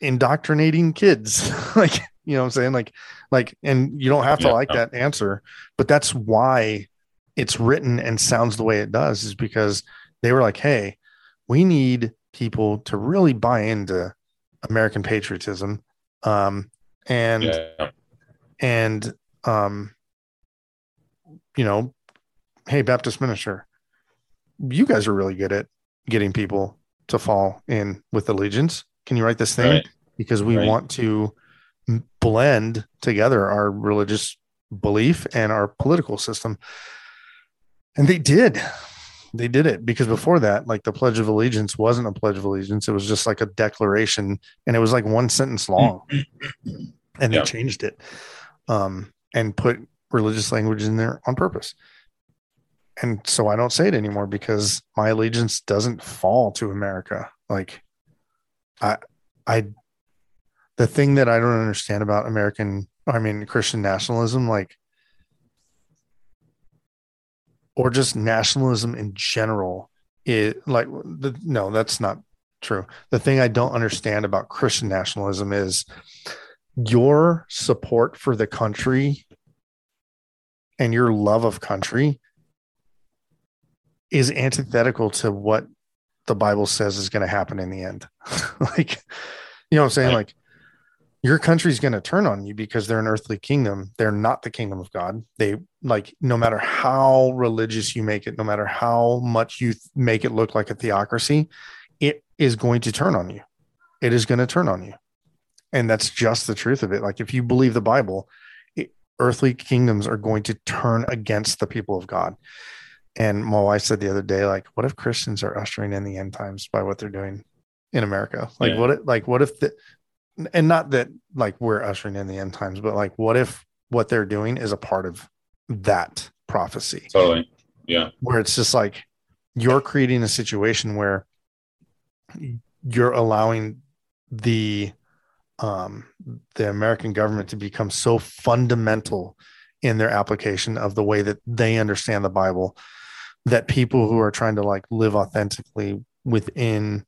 indoctrinating kids. (laughs) like, you know what I'm saying? Like, like, and you don't have to Yeah. like that answer, but that's why it's written and sounds the way it does, is because they were like, hey, we need people to really buy into American patriotism. Um, and Yeah. and um you know hey baptist minister you guys are really good at getting people to fall in with allegiance can you write this thing Right. because we Right. want to blend together our religious belief and our political system and they did they did it because before that like the pledge of allegiance wasn't a pledge of allegiance it was just like a declaration and it was like one sentence long and Yeah. they changed it um, and put religious language in there on purpose. And so I don't say it anymore because my allegiance doesn't fall to America. Like I, I, the thing that I don't understand about American, I mean, Christian nationalism, like, or just nationalism in general, it like the, no, that's not true. The thing I don't understand about Christian nationalism is your support for the country and your love of country is antithetical to what the Bible says is going to happen in the end. (laughs) like, you know what I'm saying? Right. Like, your country's going to turn on you because they're an earthly kingdom. They're not the kingdom of God. They like, no matter how religious you make it, no matter how much you th- make it look like a theocracy, it is going to turn on you. It is going to turn on you and that's just the truth of it like if you believe the bible it, earthly kingdoms are going to turn against the people of god and my wife said the other day like what if christians are ushering in the end times by what they're doing in america like Yeah. what like what if the and not that like we're ushering in the end times but like what if what they're doing is a part of that prophecy Totally. Yeah. where it's just like you're creating a situation where you're allowing the um the American government to become so fundamental in their application of the way that they understand the Bible that people who are trying to like live authentically within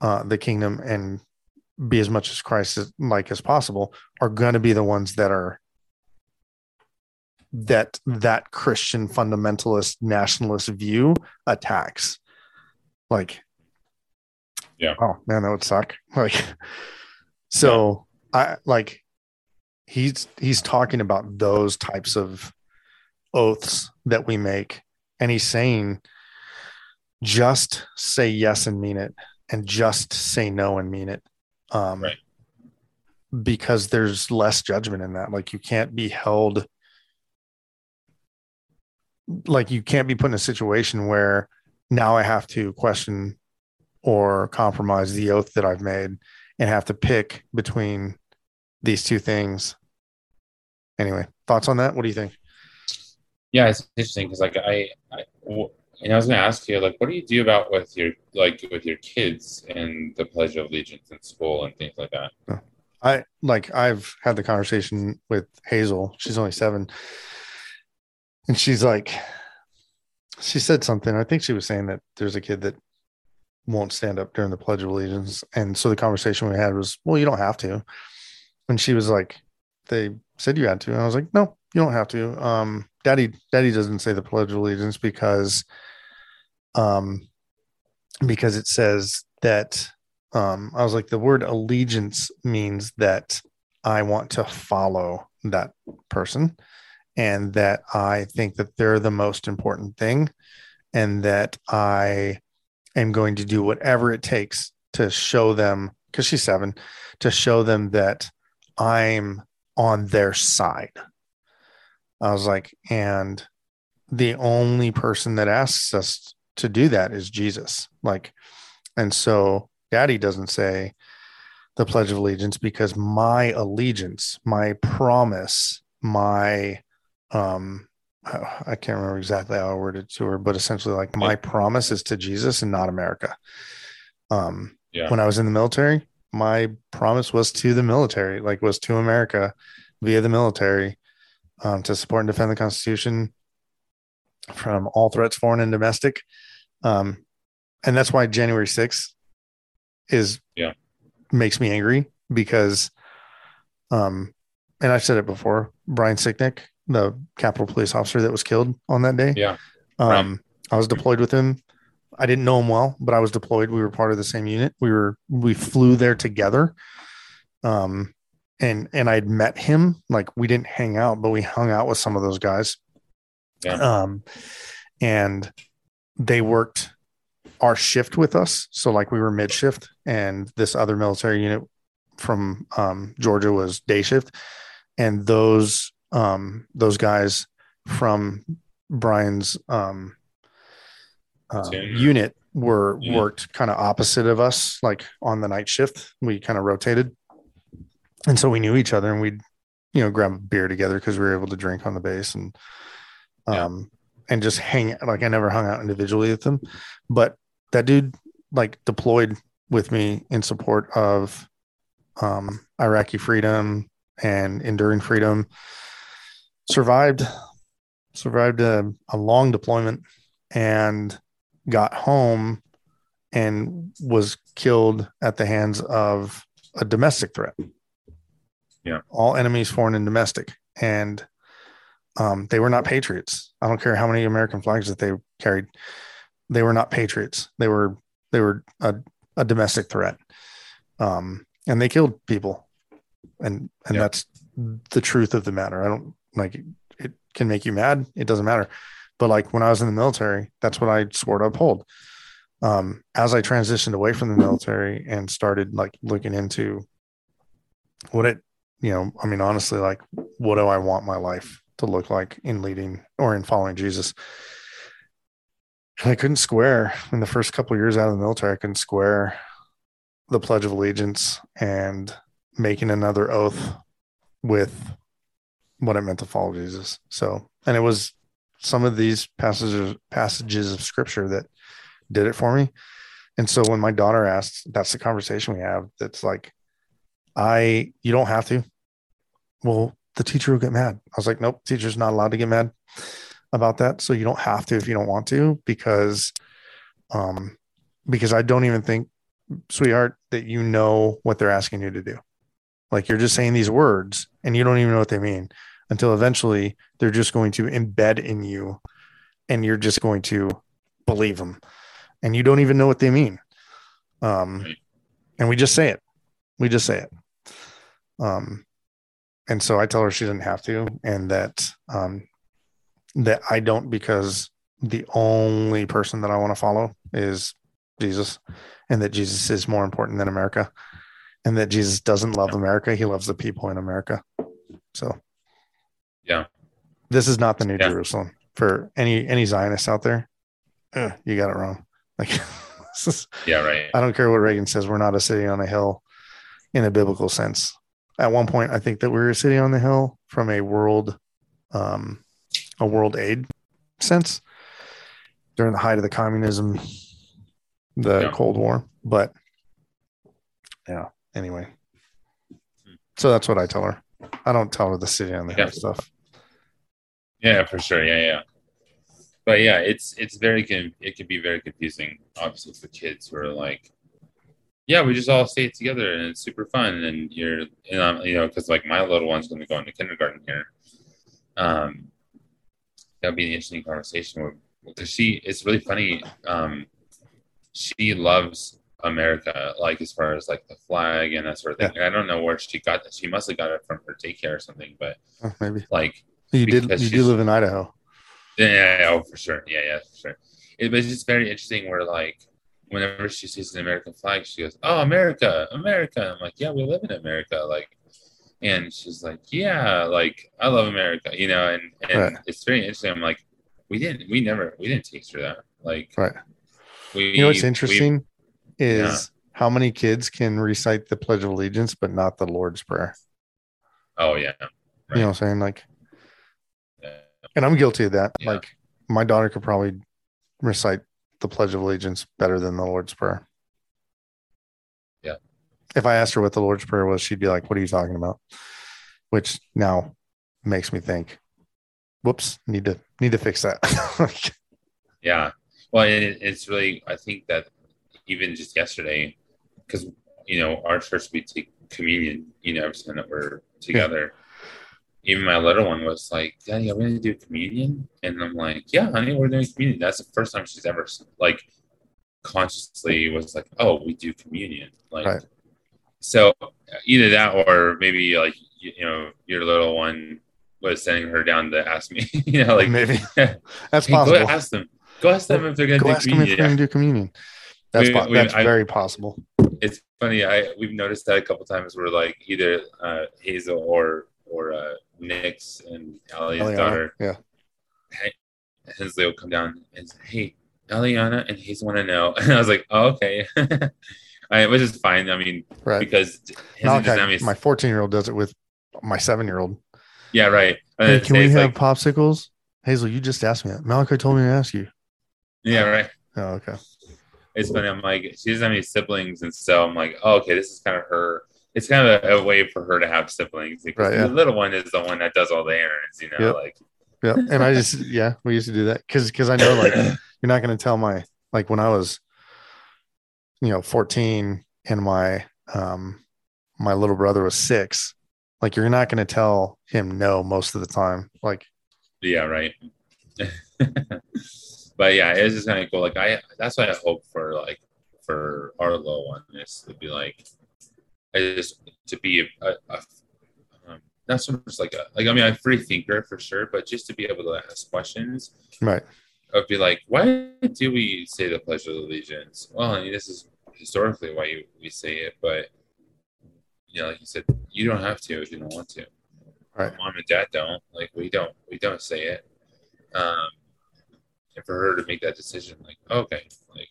uh the kingdom and be as much as Christ is like as possible are going to be the ones that are that that Christian fundamentalist nationalist view attacks. Like, Yeah. oh man, that would suck. (laughs) Like, so I like he's he's talking about those types of oaths that we make, and he's saying just say yes and mean it, and just say no and mean it. Um, Right. Because there's less judgment in that. Like you can't be held like you can't be put in a situation where now I have to question or compromise the oath that I've made and have to pick between these two things. Anyway, thoughts on that? What do you think? Yeah, it's interesting because like I, I w- and I was going to ask you like, what do you do about with your like with your kids and the Pledge of Allegiance in school and things like that? I like I've had the conversation with Hazel. She's only seven, and she's like, she said something. I think she was saying that there's a kid that won't stand up during the Pledge of Allegiance, and so the conversation we had was, well, you don't have to. And she was like, they said you had to, and I was like, no, you don't have to. Um, Daddy, Daddy doesn't say the Pledge of Allegiance because, um, because it says that. Um, I was like, the word allegiance means that I want to follow that person and that I think that they're the most important thing, and that I am going to do whatever it takes to show them, because she's seven, to show them that I'm on their side. I was like, and the only person that asks us to do that is Jesus. Like, and so daddy doesn't say the Pledge of Allegiance because my allegiance, my promise, my um I can't remember exactly how I worded to her, but essentially like my promise is to Jesus and not America. Um Yeah. when I was in the military, my promise was to the military, like was to America via the military, um, to support and defend the Constitution from all threats, foreign and domestic. Um, and that's why January 6th is Yeah. makes me angry because um and I've said it before, Brian Sicknick, the Capitol police officer that was killed on that day. Yeah. Um, I was deployed with him. I didn't know him well, but I was deployed. We were part of the same unit. We were we flew there together. Um, and and I'd met him. Like we didn't hang out, but we hung out with some of those guys. Yeah. Um, and they worked our shift with us. So like we were mid shift, and this other military unit from um, Georgia was day shift, and those um, those guys from Brian's um, uh, unit were Unit. worked kind of opposite of us, like on the night shift. We kind of rotated, and so we knew each other, and we'd you know grab a beer together because we were able to drink on the base and Yeah. um and just hang like I never hung out individually with them, but that dude like deployed with me in support of um Iraqi freedom and enduring freedom. Survived, survived a, a long deployment and got home and was killed at the hands of a domestic threat. Yeah. All enemies, foreign and domestic. And um, they were not patriots. I don't care how many American flags that they carried. They were not patriots. They were they were a, a domestic threat. Um, and they killed people. And and Yeah. that's the truth of the matter. I don't like it, it can make you mad. It doesn't matter. But like when I was in the military, that's what I swore to uphold. Um, as I transitioned away from the military and started like looking into what it, you know, I mean, honestly, like what do I want my life to look like in leading or in following Jesus? I couldn't square in the first couple years out of the military. I couldn't square the Pledge of Allegiance and making another oath with what it meant to follow Jesus. So, and it was some of these passages passages of scripture that did it for me. And so when my daughter asked, that's the conversation we have. That's like, I you don't have to. Well, the teacher will get mad. I was like, nope, teacher's not allowed to get mad about that. So you don't have to if you don't want to, because um because I don't even think, sweetheart, that you know what they're asking you to do. Like you're just saying these words and you don't even know what they mean until eventually they're just going to embed in you and you're just going to believe them and you don't even know what they mean. Um, Right. and we just say it. We just say it. Um, and so I tell her she doesn't have to, and that um, that I don't because the only person that I want to follow is Jesus, and that Jesus is more important than America, and that Jesus doesn't love America; he loves the people in America. So, Yeah. this is not the New Yeah. Jerusalem. for any any Zionists out there, uh, you got it wrong. Like, (laughs) yeah, right. I don't care what Reagan says. We're not a city on a hill in a biblical sense. At one point, I think that we were a city on the hill from a world, um, a world aid sense during the height of the communism, the yeah. Cold War. But yeah, anyway. So that's what I tell her. I don't tell her the city on the yeah. hill stuff. Yeah, for sure. Yeah, yeah. But yeah, it's it's very good it can be very confusing, obviously, for kids who are like, yeah, we just all stay together and it's super fun. And you're, you know, you know, because like my little one's going to go into kindergarten here. Um, that'll be an interesting conversation because she. It's really funny. Um, she loves America, like as far as like the flag and that sort of thing. Yeah. I don't know where she got that. She must have got it from her daycare or something. But oh, maybe like you did. You do live in Idaho. Yeah, yeah, oh, for sure. Yeah, yeah, for sure. It was just very interesting. Where like, whenever she sees an American flag, she goes, "Oh, America, America." I'm like, "Yeah, we live in America." Like, and she's like, "Yeah, like I love America," you know. And and right. it's very interesting. I'm like, we didn't, we never, we didn't teach her that. Like, right. We, you know what's interesting we, is yeah. how many kids can recite the Pledge of Allegiance but not the Lord's Prayer. Oh yeah. Right. You know what I'm saying? Like, and I'm guilty of that. Yeah. Like my daughter could probably recite the Pledge of Allegiance better than the Lord's Prayer. Yeah. If I asked her what the Lord's Prayer was, she'd be like, What are you talking about? Which now makes me think, whoops, need to need to fix that. (laughs) yeah. Well, it, it's really I think that even just yesterday, because you know, our church we take communion, you know, every time that we're together. Yeah even my little one was like, Daddy, are we gonna do communion? And I'm like, Yeah, honey, we're doing communion. That's the first time she's ever like consciously was like, Oh, we do communion. Like right. so either that or maybe like you, you, know, your little one was sending her down to ask me, (laughs) you know, like maybe (laughs) that's hey, possible. Go ask them. Go ask them if they're gonna go do ask communion. Them if they're gonna do communion. That's we, po- that's I, very possible. It's funny. I we've noticed that a couple times where like either uh, Hazel or or uh, Nick's and Ali's daughter. Yeah. Hey, Hensley will come down and say, Hey, Eliana and he's want to know. (laughs) And I was like, oh, okay. (laughs) I, which is fine. I mean, right. because my 14 year old does it with my seven year old. Yeah, right. Hey, can we have like, popsicles? Hazel, you just asked me that. Malachi told me to ask you. Yeah, right. Oh, okay. It's funny. I'm like, she doesn't have any siblings. And so I'm like, oh, okay, this is kind of her it's kind of a, a, way for her to have siblings because right, yeah. the little one is the one that does all the errands, you know, yep. like. Yeah, and I just (laughs) yeah, we used to do that because because I know like (coughs) you're not going to tell my like when I was, you know, 14 and my um my little brother was six, like you're not going to tell him no most of the time, like. Yeah. Right. (laughs) but yeah, it's just kind of cool. Like I, that's why I hope for like for our little one is to be like is to be a, a, um, not so much like a like I mean I'm a free thinker for sure, but just to be able to ask questions. Right. I'd be like, why do we say the Pledge of Allegiance? Well, I mean, this is historically why you, we say it, but you know, like you said, you don't have to if you don't want to. Right. Mom and dad don't. Like we don't. We don't say it. Um, and for her to make that decision, like okay, like,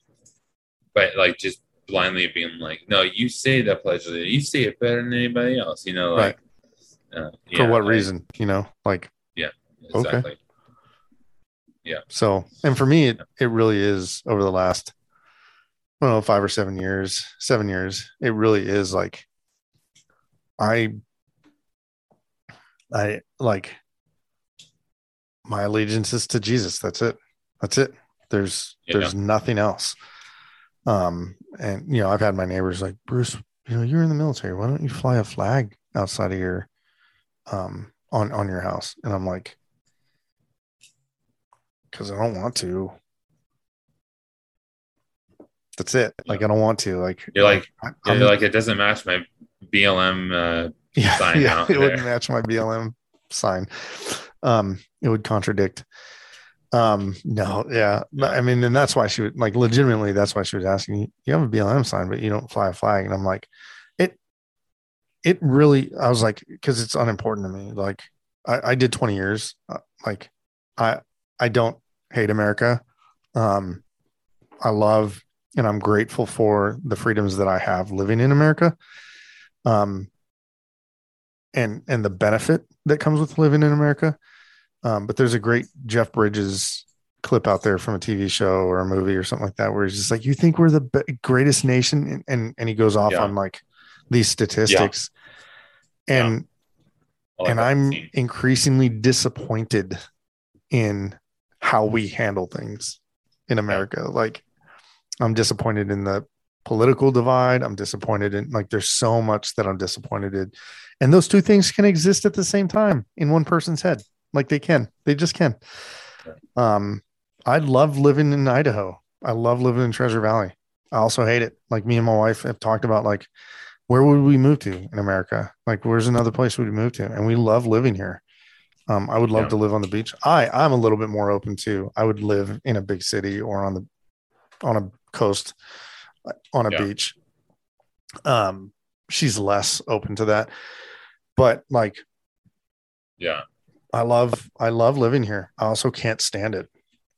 but like just blindly being like, no, you say that pledge, you say it better than anybody else, you know, like, right. uh, yeah, for what like, reason, you know, like, yeah, exactly. Okay. Yeah. So, and for me, it, it really is over the last, I don't know, five or seven years, seven years, it really is like, I, I like my allegiance is to Jesus. That's it. That's it. There's, yeah. there's nothing else. Um, and you know, I've had my neighbors like Bruce, you know, you're in the military. Why don't you fly a flag outside of your, um, on on your house? And I'm like, because I don't want to. That's it. Like I don't want to. Like you're like I, you're like it doesn't match my BLM uh, (laughs) yeah, sign. Yeah, it there. wouldn't match my BLM sign. Um, it would contradict um, no, yeah. I mean, and that's why she would like legitimately, that's why she was asking, you have a BLM sign, but you don't fly a flag. And I'm like, it, it really, I was like, cause it's unimportant to me. Like I, I did 20 years. Uh, like I, I don't hate America. Um, I love and I'm grateful for the freedoms that I have living in America. Um, and and the benefit that comes with living in America. Um, but there's a great Jeff Bridges clip out there from a TV show or a movie or something like that, where he's just like, "You think we're the be- greatest nation?" And, and and he goes off Yeah. on like these statistics, and I like and I'm scene. increasingly disappointed in how we handle things in America. Like, I'm disappointed in the political divide. I'm disappointed in like there's so much that I'm disappointed in, and those two things can exist at the same time in one person's head. Like they can, they just can. Um, I love living in Idaho. I love living in Treasure Valley. I also hate it. Like me and my wife have talked about like where would we move to in America? Like where's another place we'd move to? And we love living here. Um, I would love Yeah. to live on the beach. I I'm a little bit more open to. I would live in a big city or on the on a coast on a Yeah. beach. Um, she's less open to that. But like Yeah. I love I love living here. I also can't stand it.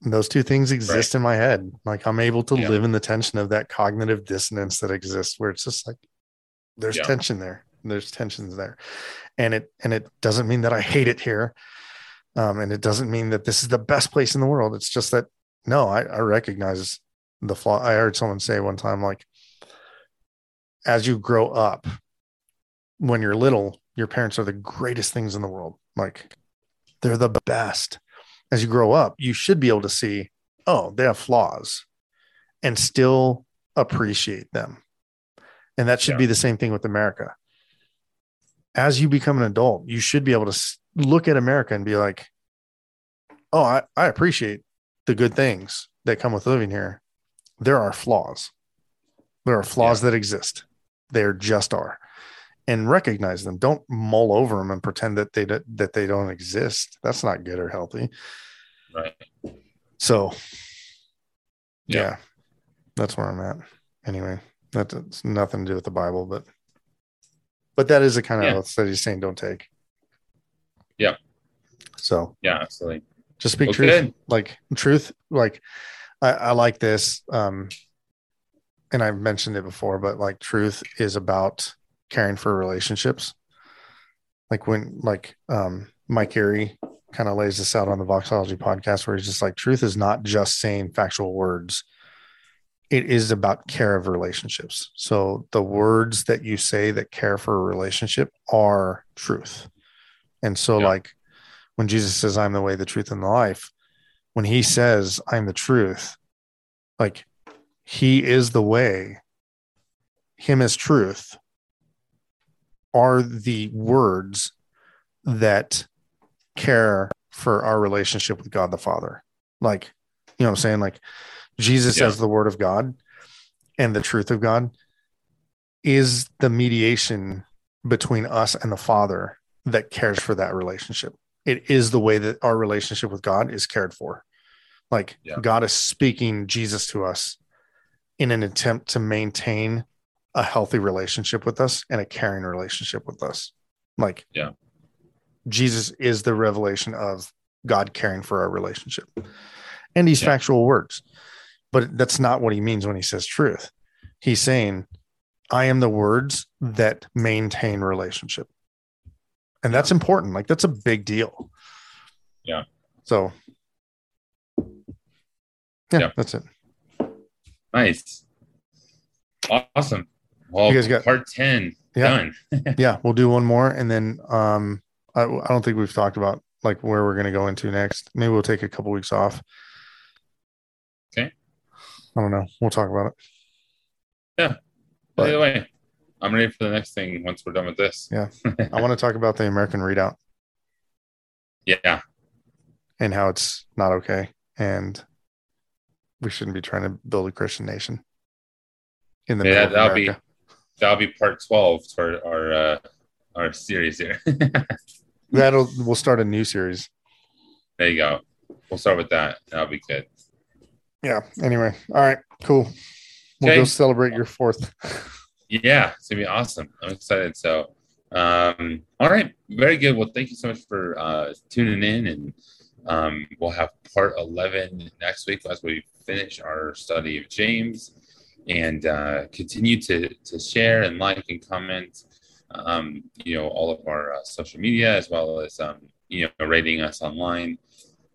And those two things exist in my head. Like I'm able to Yeah. live in the tension of that cognitive dissonance that exists where it's just like there's Yeah. tension there. There's tensions there. And it and it doesn't mean that I hate it here. Um, and it doesn't mean that this is the best place in the world. It's just that no, I, I recognize the flaw. I heard someone say one time, like, as you grow up, when you're little, your parents are the greatest things in the world. Like they're the best. As you grow up, you should be able to see, oh, they have flaws and still appreciate them. And that should Yeah. be the same thing with America. As you become an adult, you should be able to look at America and be like, oh, I, I appreciate the good things that come with living here. There are flaws. There are flaws that exist. There just are. And recognize them. Don't mull over them and pretend that they do- that they don't exist. That's not good or healthy. Right. So, Yeah. yeah, that's where I'm at. Anyway, that's nothing to do with the Bible, but but that is a kind of Yeah. oath that he's saying don't take. Yeah. So Yeah. Absolutely. just speak Well, truth like truth like I, I like this um and i've mentioned it before but like truth is about caring for relationships. Like when like um mike Erre kind of lays this out on the voxology podcast where he's just like truth is not just saying factual words. It is about care of relationships. So the words that you say that care for a relationship are truth. And so Yeah. like when Jesus says, I'm the way, the truth, and the life, when he says, I'm the truth, like he is the way, him as truth are the words that care for our relationship with God the Father. Like, you know what I'm saying? Like Jesus Yeah. as the word of God and the truth of God is the mediation between us and the Father that cares for that relationship. It is the way that our relationship with God is cared for. Like Yeah. God is speaking Jesus to us in an attempt to maintain a healthy relationship with us and a caring relationship with us. Like, Yeah. Jesus is the revelation of God caring for our relationship. And these Yeah. factual words. But that's not what he means when he says truth. He's saying, I am the words that maintain relationship. And that's important. Like that's a big deal. Yeah. So yeah, Yeah. that's it. Nice. Awesome. Well, You guys got- part 10 Yeah. done. (laughs) yeah, we'll do one more and then um I, I don't think we've talked about like where we're going to go into next. Maybe we'll take a couple weeks off. Okay. I don't know. We'll talk about it. Yeah. By the way, I'm ready for the next thing once we're done with this. Yeah. (laughs) I want to talk about the American readout Yeah. and how it's not okay and we shouldn't be trying to build a Christian nation in the Yeah, middle of that'll be America. That'll be part 12 for our uh our series here. (laughs) That'll we'll start a new series. there you go. We'll start with that. That'll be good. Yeah. Anyway. All right. Cool. We'll Okay. go celebrate your fourth. Yeah, it's gonna be awesome. I'm excited. So um all right, very good. Well, thank you so much for uh tuning in and Um, we'll have part 11 next week as we finish our study of James and uh, continue to, to share and like and comment, um, you know, all of our uh, social media as well as, um, you know, rating us online.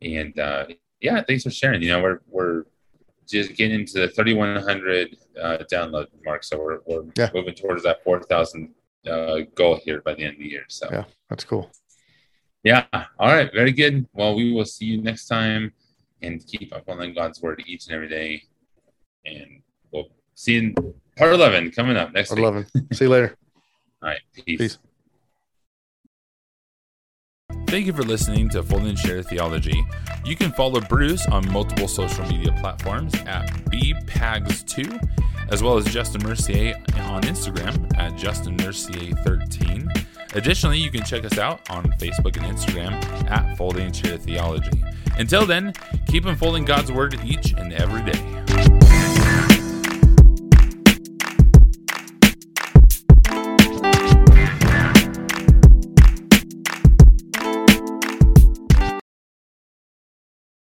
And uh, yeah, thanks for sharing. You know, we're, we're just getting into the 3,100 uh, download mark. So we're, we're yeah. moving towards that 4,000 uh, goal here by the end of the year. So yeah, that's cool. Yeah. All right. Very good. Well, we will see you next time and keep up on God's word each and every day. And we'll see you in part 11 coming up next part 11. see you later. All right. Peace. peace. Thank you for listening to Folding Chair Theology. You can follow Bruce on multiple social media platforms at bpags2, as well as Justin Mercier on Instagram at Justin Mercier13. Additionally, you can check us out on Facebook and Instagram at Folding Chair Theology. Until then, keep unfolding God's Word each and every day.